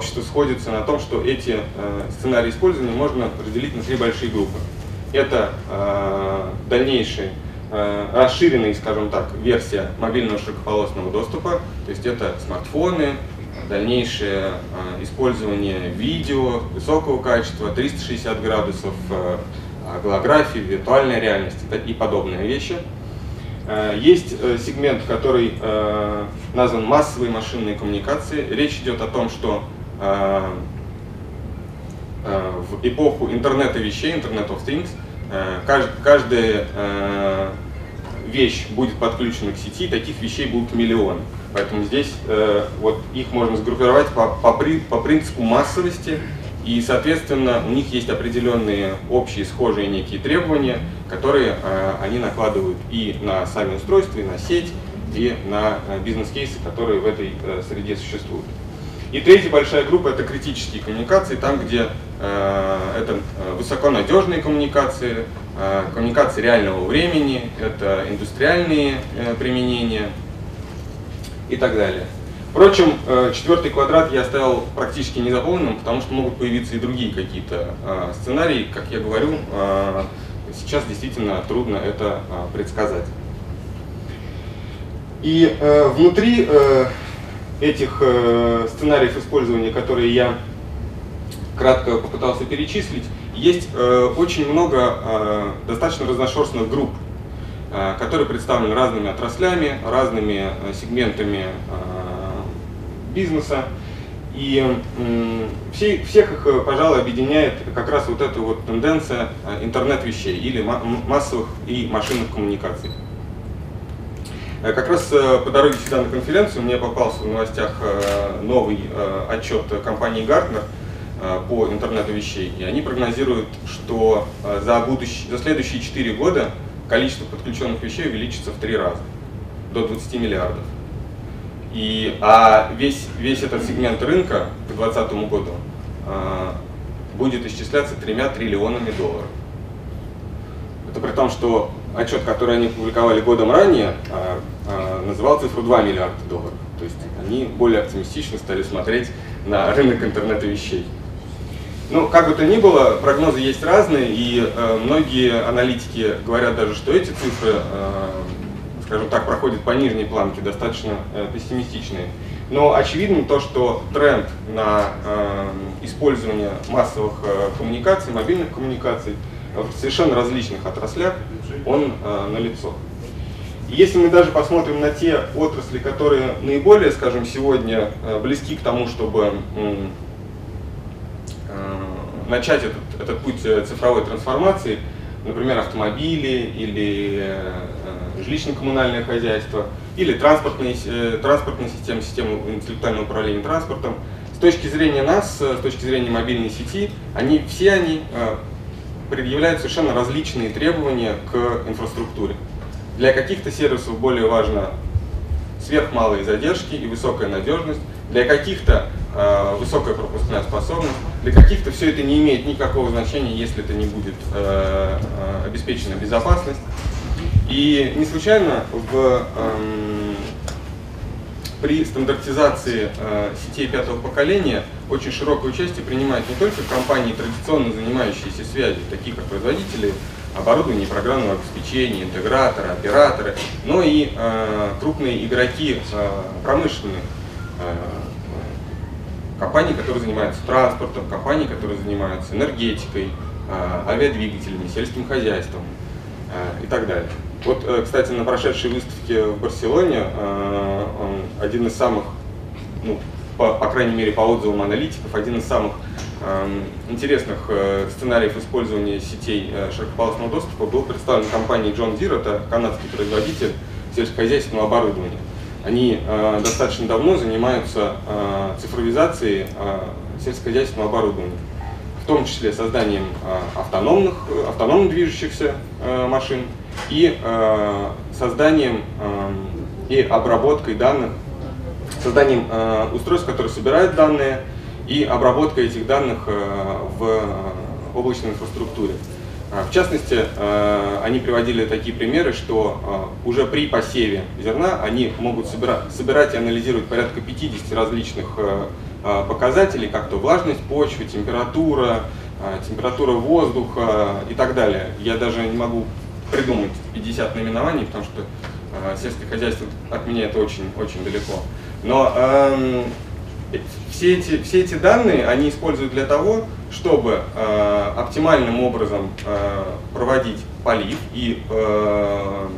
сообщество сходится на том, что эти сценарии использования можно разделить на три большие группы. Это дальнейшие расширенная, скажем так, версия мобильного широкополосного доступа, то есть это смартфоны, дальнейшее использование видео высокого качества, 360 градусов, голографии, виртуальной реальности и подобные вещи. Э, есть э, сегмент, который э, назван массовые машинные коммуникации. Речь идет о том, что в эпоху интернета вещей, Internet of Things, каждая вещь будет подключена к сети, таких вещей будут миллионы. Поэтому здесь вот их можно сгруппировать по, по, по принципу массовости и, соответственно, у них есть определенные общие, схожие некие требования, которые э, они накладывают и на сами устройства, и на сеть, и на э, бизнес-кейсы, которые в этой э, среде существуют. И третья большая группа – это критические коммуникации, там, где э, это высоконадежные коммуникации, э, коммуникации реального времени, это индустриальные э, применения и так далее. Впрочем, э, четвертый квадрат я оставил практически незаполненным, потому что могут появиться и другие какие-то э, сценарии. Как я говорю, э, сейчас действительно трудно это предсказать. И внутри этих сценариев использования, которые я кратко попытался перечислить, есть очень много достаточно разношерстных групп, которые представлены разными отраслями, разными сегментами бизнеса. И все, всех их, э, пожалуй, объединяет как раз вот эта вот тенденция э, интернет вещей или массовых и машинных коммуникаций. Э, как раз по дороге сюда на конференцию мне попался в новостях новый отчет компании Gartner по интернету вещей. И они прогнозируют, что за, будущие, за следующие 4 года количество подключенных вещей увеличится в 3 раза, до 20 миллиардов. И, а весь, весь этот сегмент рынка к 2020 году э, будет исчисляться тремя триллионами долларов. Это при том, что отчет, который они публиковали годом ранее, э, э, называл цифру 2 миллиарда долларов. То есть они более оптимистично стали смотреть на рынок интернета вещей. Ну, как бы то ни было, прогнозы есть разные, и э, многие аналитики говорят даже, что эти цифры э, скажем так, проходит по нижней планке, достаточно э, пессимистичные. Но очевидно то, что тренд на э, использование массовых э, коммуникаций, мобильных коммуникаций в совершенно различных отраслях, он э, налицо. И если мы даже посмотрим на те отрасли, которые наиболее, скажем, сегодня э, близки к тому, чтобы э, начать этот, этот путь э, цифровой трансформации, например, автомобили или э, жилищно-коммунальное хозяйство или транспортные, э, транспортные системы, системы интеллектуального управления транспортом. С точки зрения нас, с точки зрения мобильной сети, они, все они предъявляют совершенно различные требования к инфраструктуре. Для каких-то сервисов более важно сверхмалые задержки и высокая надежность, для каких-то э, высокая пропускная способность, для каких-то все это не имеет никакого значения, если это не будет э, э, обеспечена безопасность. И не случайно в, эм, при стандартизации э, сетей пятого поколения очень широкое участие принимают не только компании, традиционно занимающиеся связью, такие как производители оборудования программного обеспечения, интеграторы, операторы, но и э, крупные игроки э, промышленных э, компаний, которые занимаются транспортом, компании, которые занимаются энергетикой, э, авиадвигателями, сельским хозяйством э, и так далее. Вот, э, кстати, на прошедшей выставке в Барселоне э, один из самых, ну, по, по крайней мере, по отзывам аналитиков, один из самых эм, интересных э, сценариев использования сетей широкополосного доступа был представлен компанией John Deere, это канадский производитель сельскохозяйственного оборудования. Они достаточно давно занимаются цифровизацией сельскохозяйственного оборудования в том числе созданием автономных, автономно движущихся машин, и э, созданием э, и обработкой данных, созданием э, устройств, которые собирают данные, и обработкой этих данных э, в э, облачной инфраструктуре. Э, в частности, э, они приводили такие примеры, что уже при посеве зерна они могут собирать и анализировать порядка 50 различных показателей, как то влажность почвы, температура, температура воздуха и так далее. Я даже не могу придумать 50 наименований, потому что сельское хозяйство от меня это очень, очень далеко. Но эм, все, эти, все эти данные они используют для того, чтобы э, оптимальным образом э, проводить полив и э,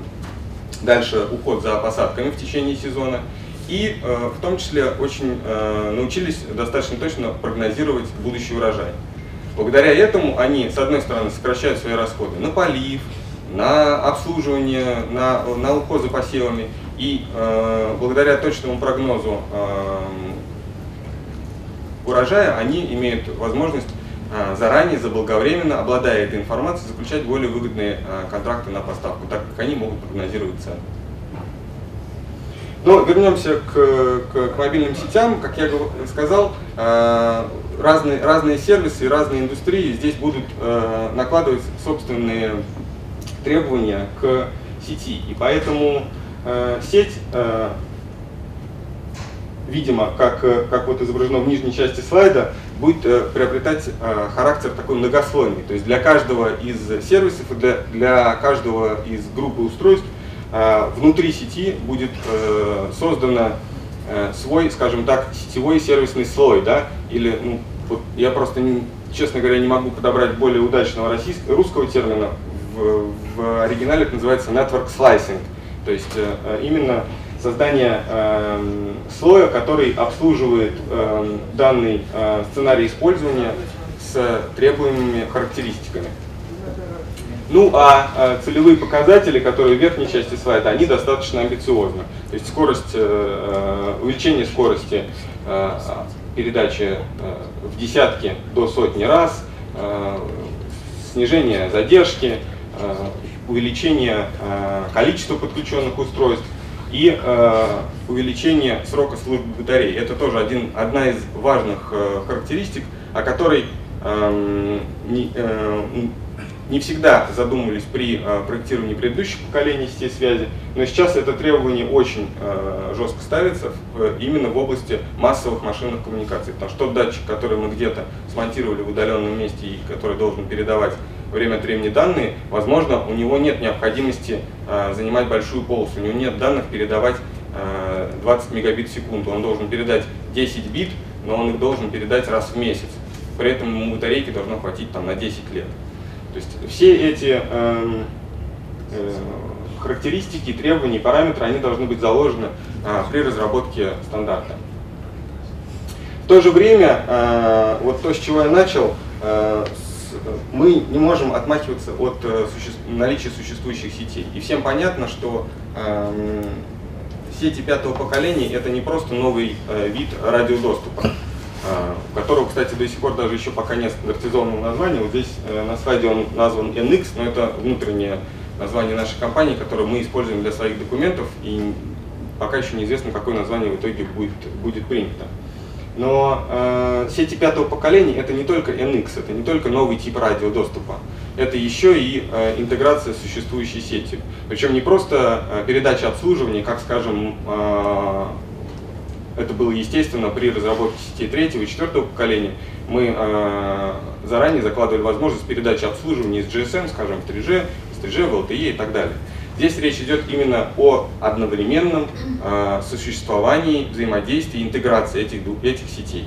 дальше уход за посадками в течение сезона. И э, в том числе очень э, научились достаточно точно прогнозировать будущий урожай. Благодаря этому они, с одной стороны, сокращают свои расходы на полив, на обслуживание, на, на уход за посевами. И э, благодаря точному прогнозу э, урожая они имеют возможность э, заранее, заблаговременно, обладая этой информацией, заключать более выгодные э, контракты на поставку, так как они могут прогнозировать цены. Но вернемся к, к, к мобильным сетям. Как я сказал, э, разные, разные сервисы и разные индустрии здесь будут накладывать собственные требования к сети. И поэтому э, сеть, э, видимо, как, э, как вот изображено в нижней части слайда, будет э, приобретать э, характер такой многослойный. То есть для каждого из сервисов и для, для каждого из группы устройств э, внутри сети будет э, создано э, свой, скажем так, сетевой сервисный слой, да, или, ну, вот я просто, не, честно говоря, не могу подобрать более удачного российского, русского термина в, в оригинале это называется network slicing, то есть э, именно создание э, слоя, который обслуживает э, данный э, сценарий использования с требуемыми характеристиками. Ну а э, целевые показатели, которые в верхней части слайда, они достаточно амбициозны. То есть скорость, э, э увеличение скорости э, передачи э, в десятки до сотни раз, э, снижение задержки, Э, увеличение э, количества подключенных устройств и э, увеличение срока службы батареи. Это тоже один, одна из важных характеристик, о которой эм, не, не всегда задумывались при проектировании предыдущих поколений сетей связи, но сейчас это требование очень жестко ставится именно в области массовых машинных коммуникаций, потому что тот датчик, который мы где-то смонтировали в удаленном месте и который должен передавать время от времени данные, возможно, у него нет необходимости э, занимать большую полосу, у него нет данных передавать э, 20 мегабит в секунду. Он должен передать 10 бит, но он их должен передать раз в месяц. При этом ему батарейки должно хватить там, на 10 лет. То есть все эти э, э, характеристики, требования, параметры, они должны быть заложены э, при разработке стандарта. В то же время, э, вот то, с чего я начал, э, мы не можем отмахиваться от э, наличия существующих сетей. И всем понятно, что э, сети пятого поколения это не просто новый э, вид радиодоступа, э, которого, кстати, до сих пор даже еще пока нет стандартизованного названия. Вот здесь э, на слайде он назван NX, но это внутреннее название нашей компании, которое мы используем для своих документов, и пока еще неизвестно, какое название в итоге будет, будет принято. Но э, сети пятого поколения это не только NX, это не только новый тип радиодоступа, это еще и э, интеграция с существующей сетью. Причем не просто э, передача обслуживания, как, скажем, э, это было естественно при разработке сетей третьего и четвертого поколения. Мы э, заранее закладывали возможность передачи обслуживания из GSM, скажем, в 3G, из 3G в LTE и так далее. Здесь речь идет именно о одновременном э, сосуществовании, взаимодействии, интеграции этих, этих сетей.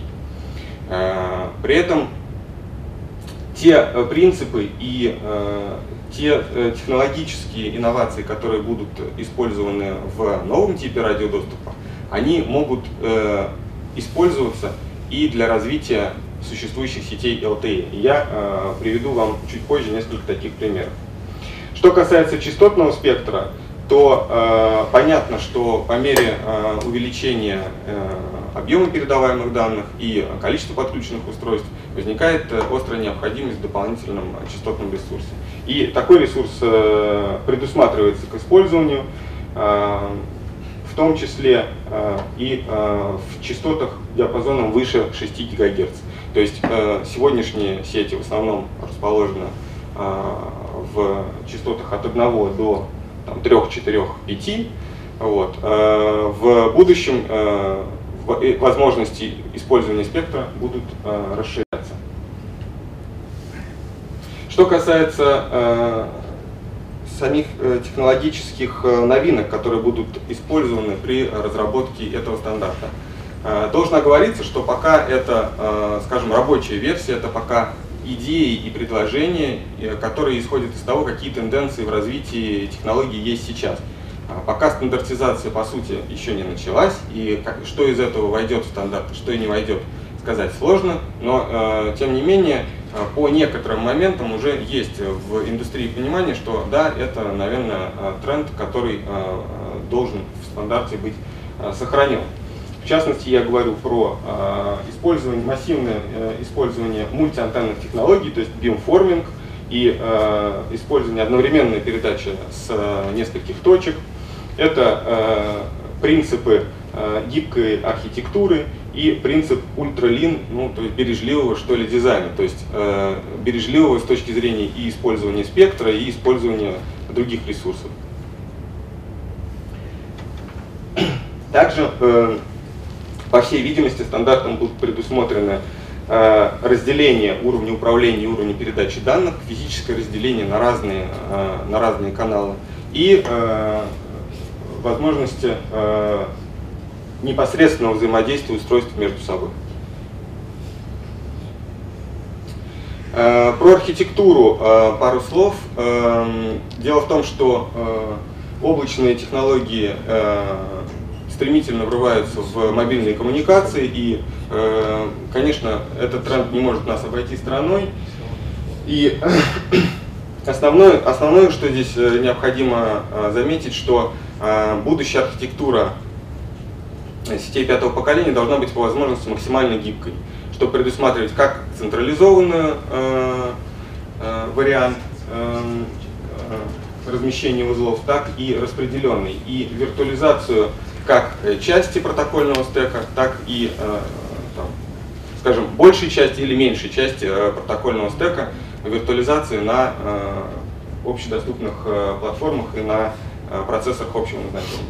Э, при этом те э, принципы и э, те э, технологические инновации, которые будут использованы в новом типе радиодоступа, они могут э, использоваться и для развития существующих сетей LTE. Я э, приведу вам чуть позже несколько таких примеров. Что касается частотного спектра, то э, понятно, что по мере э, увеличения э, объема передаваемых данных и количества подключенных устройств возникает э, острая необходимость в дополнительном частотном ресурсе. И такой ресурс э, предусматривается к использованию, э, в том числе э, и э, в частотах диапазоном выше 6 ГГц. То есть э, сегодняшние сети в основном расположены э, в частотах от 1 до там, 3, 4, 5. Вот. Э, в будущем, э, возможности использования спектра будут расширяться. Что касается самих технологических новинок, которые будут использованы при разработке этого стандарта. Должно говориться, что пока это, скажем, рабочая версия, это пока идеи и предложения, э, которые исходят из того, какие тенденции в развитии технологий есть сейчас. А пока стандартизация, по сути, еще не началась, и как, что из этого войдет в стандарт, что и не войдет, сказать сложно, но, э, тем не менее, э, по некоторым моментам уже есть в индустрии понимание, что да, это, наверное, тренд, который должен в стандарте быть сохранен. В частности, я говорю про э, использование, массивное э, использование мультиантенных технологий, то есть бимформинг и э, использование одновременной передачи с э, нескольких точек. Это принципы гибкой архитектуры и принцип ультралин, ну, то есть бережливого что ли дизайна, то есть э, бережливого с точки зрения и использования спектра, и использования других ресурсов. Также э, по всей видимости, стандартом будут предусмотрены э, разделение уровня управления и уровня передачи данных, физическое разделение на разные, э, на разные каналы и э, возможности непосредственного взаимодействия устройств между собой. Про архитектуру пару слов. Дело в том, что облачные технологии стремительно врываются в мобильные коммуникации, и, э, конечно, этот тренд не может нас обойти стороной. И основное, основное, что здесь э, необходимо э, заметить, что будущая архитектура сетей пятого поколения должна быть по возможности максимально гибкой, чтобы предусматривать как централизованный вариант размещения узлов, так и распределенный. И виртуализацию как э, части протокольного стека, так и, э, там, скажем, большей части или меньшей части э, протокольного стека виртуализации на общедоступных платформах и на процессорах общего назначения.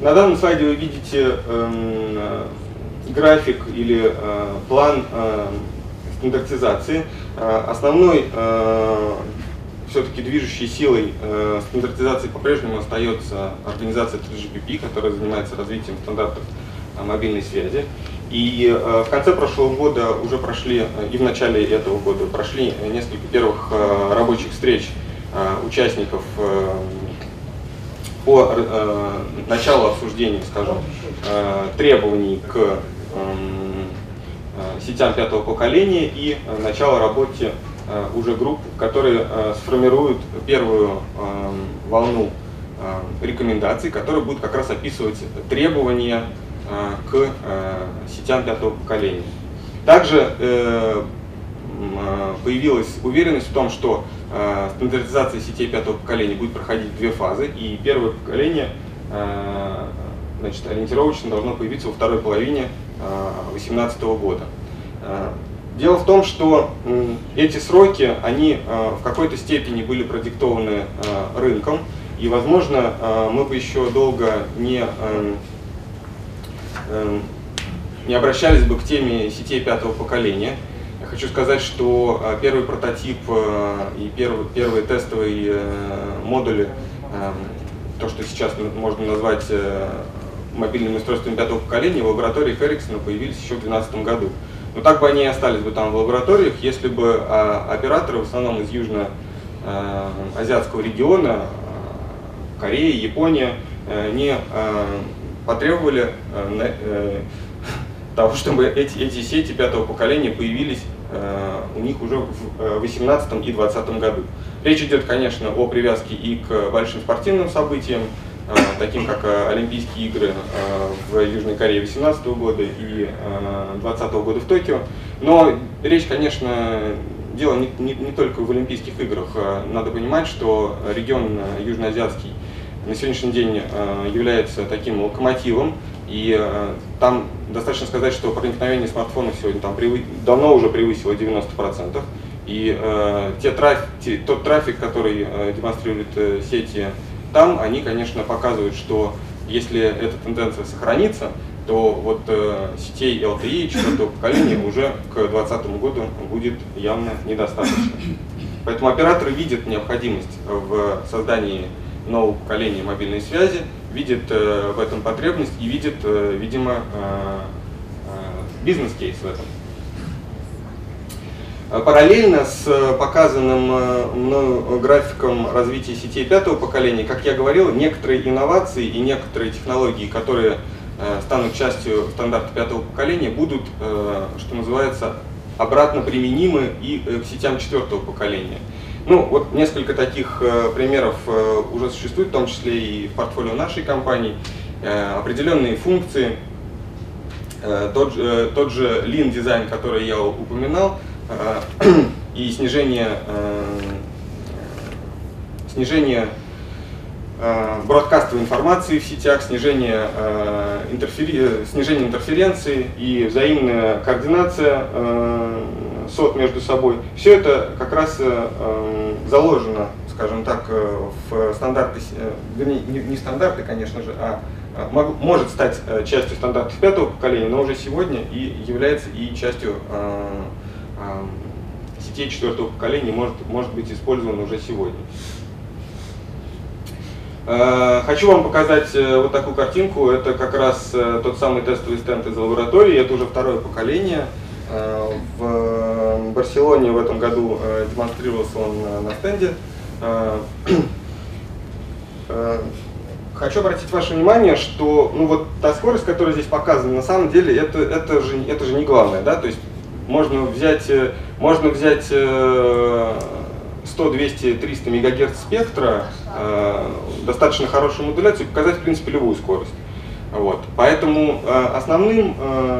На данном слайде вы видите эм, график или план стандартизации. Основной все-таки движущей силой э, стандартизации по-прежнему остается организация 3GPP, которая занимается развитием стандартов э, мобильной связи. И э, в конце прошлого года уже прошли, э, и в начале этого года прошли несколько первых э, рабочих встреч э, участников э, по э, началу обсуждения, скажем, э, требований к э, сетям пятого поколения и начало работе Э, уже групп, которые э, сформируют первую э, волну рекомендаций, которые будут как раз описывать требования к сетям пятого поколения. Также появилась уверенность в том, что стандартизация сетей пятого поколения будет проходить две фазы, и первое поколение значит, ориентировочно должно появиться во второй половине 2018 года. Дело в том, что эти сроки, они э, в какой-то степени были продиктованы э, рынком, и, возможно, э, мы бы еще долго не, эм, эм, не обращались бы к теме сетей пятого поколения. Я хочу сказать, что первый прототип и первый, первые тестовые модули, эм, то, что сейчас можно назвать мобильными устройствами пятого поколения, в лаборатории Эриксона появились еще в 2012 году. Но так бы они и остались бы там в лабораториях, если бы а, операторы, в основном из южно-азиатского региона, Корея, Япония, э, не а, потребовали э, э, того, чтобы эти, эти сети пятого поколения появились у них уже в 2018 и 2020 году. Речь идет, конечно, о привязке и к большим спортивным событиям, таким как э, Олимпийские игры э, в Южной Корее 2018 года и 2020 года в Токио. Но речь, конечно, дело не, не, не только в Олимпийских играх. Надо понимать, что регион южноазиатский на сегодняшний день является таким локомотивом, и там достаточно сказать, что проникновение смартфонов сегодня там превы... давно уже превысило 90%. И э, те траф... те, тот трафик, который э, демонстрируют э, сети там они, конечно, показывают, что если эта тенденция сохранится, то вот э, сетей LTE четвертого поколения уже к 2020 году будет явно недостаточно. Поэтому операторы видят необходимость в создании нового поколения мобильной связи, видят э, в этом потребность и видят, э, видимо, э, э, бизнес-кейс в этом. Параллельно с показанным э, мною графиком развития сетей пятого поколения, как я говорил, некоторые инновации и некоторые технологии, которые э, станут частью стандарта пятого поколения, будут, э, что называется, обратно применимы и к сетям четвертого поколения. Ну, вот несколько таких примеров уже существует, в том числе и в портфолио нашей компании. Определенные функции, тот, тот же Lean дизайн, который я упоминал, Э, и снижение, э, снижение э, бродкастовой информации в сетях, снижение, интерфери... снижение интерференции и взаимная координация сот между собой. Все это как раз заложено, скажем так, в стандарты, вернее, не стандарты, конечно же, а может стать частью стандартов пятого поколения, но уже сегодня и является и частью сетей четвертого поколения может, может быть использован уже сегодня. Э, хочу вам показать э, вот такую картинку. Это как раз э, тот самый тестовый стенд из лаборатории. Это уже второе поколение. В Барселоне в этом году демонстрировался он на стенде. Хочу обратить ваше внимание, что ну вот та скорость, которая здесь показана, на самом деле это, это, же, это же не главное. Да? То есть можно взять, э, можно взять 100, 200, 300 мегагерц спектра, э, достаточно хорошую модуляцию и показать, в принципе, любую скорость. Вот. Поэтому э, основным,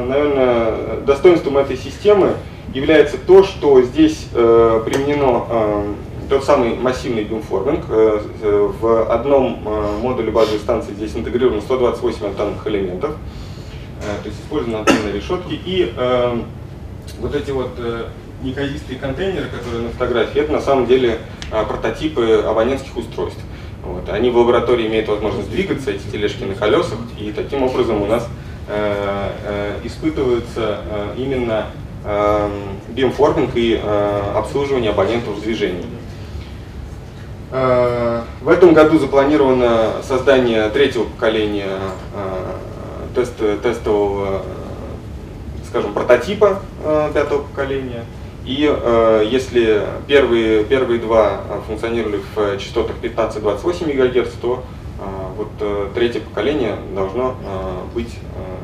наверное, достоинством этой системы является то, что здесь применено тот самый массивный бимформинг. В одном модуле базовой станции здесь интегрировано 128 антенных элементов, то есть использованы антенные решетки и вот эти вот э, неказистые контейнеры, которые на фотографии, это на самом деле э, прототипы абонентских устройств. Вот. Они в лаборатории имеют возможность двигаться, эти тележки на колесах, и таким образом у нас э, э, испытывается э, именно бимформинг и обслуживание абонентов в движении. В этом году запланировано создание третьего поколения тест, тестового скажем, прототипа э, пятого поколения. И э, если первые, первые два э, функционировали в частотах 15-28 МГц, то э, вот э, третье поколение должно э, быть э,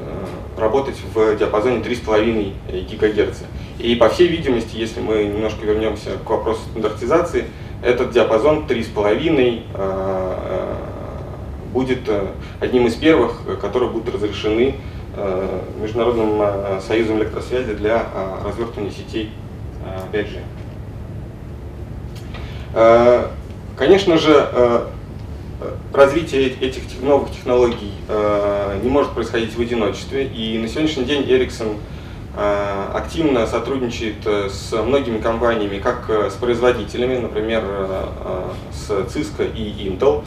э работать в диапазоне 3,5 ГГц. И по всей видимости, если мы немножко вернемся к вопросу стандартизации, этот диапазон 3,5 э, будет одним из первых, которые будут разрешены Э, Международным э, союзом электросвязи для э, развертывания сетей 5G. Конечно же, развитие этих новых технологий не может происходить в одиночестве, и на сегодняшний день Ericsson активно сотрудничает с многими компаниями, как с производителями, например, с Cisco и Intel,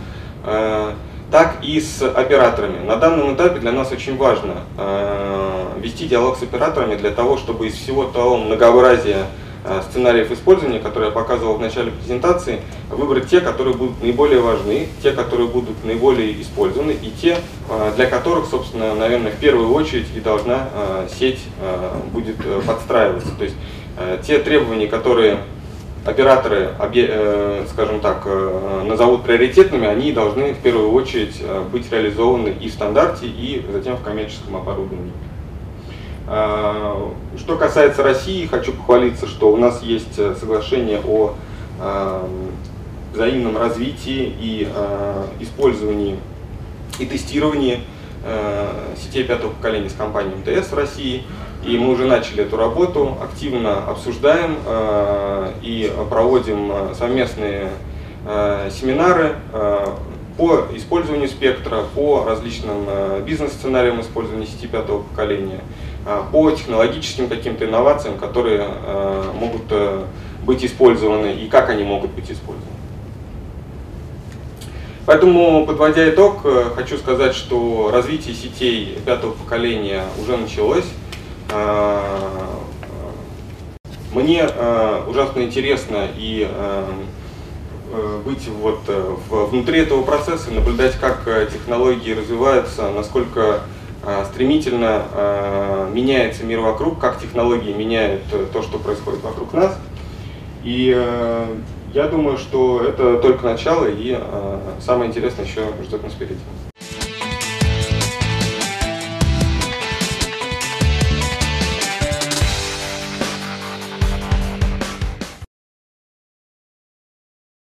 так и с операторами. На данном этапе для нас очень важно э, вести диалог с операторами для того, чтобы из всего того многообразия э, сценариев использования, которые я показывал в начале презентации, выбрать те, которые будут наиболее важны, те, которые будут наиболее использованы и те, э, для которых, собственно, наверное, в первую очередь и должна сеть будет подстраиваться. То есть те требования, которые операторы, э, скажем так, э, назовут приоритетными, они должны в первую очередь э, быть реализованы и в стандарте, и затем в коммерческом оборудовании. Что касается России, хочу похвалиться, что у нас есть соглашение о взаимном развитии и использовании и тестировании сетей пятого поколения с компанией МТС в России. И мы уже начали эту работу, активно обсуждаем э, и проводим э, совместные э, семинары по использованию спектра, по различным бизнес-сценариям использования сети пятого поколения, по технологическим каким-то инновациям, которые могут быть использованы и как они могут быть использованы. Поэтому, подводя итог, хочу сказать, что развитие сетей пятого поколения уже началось. Э, мне э, ужасно интересно и быть вот внутри этого процесса, наблюдать, как технологии развиваются, насколько стремительно меняется мир вокруг, как технологии меняют то, что происходит вокруг нас. И я думаю, что это только начало, и э, самое интересное еще ждет нас впереди.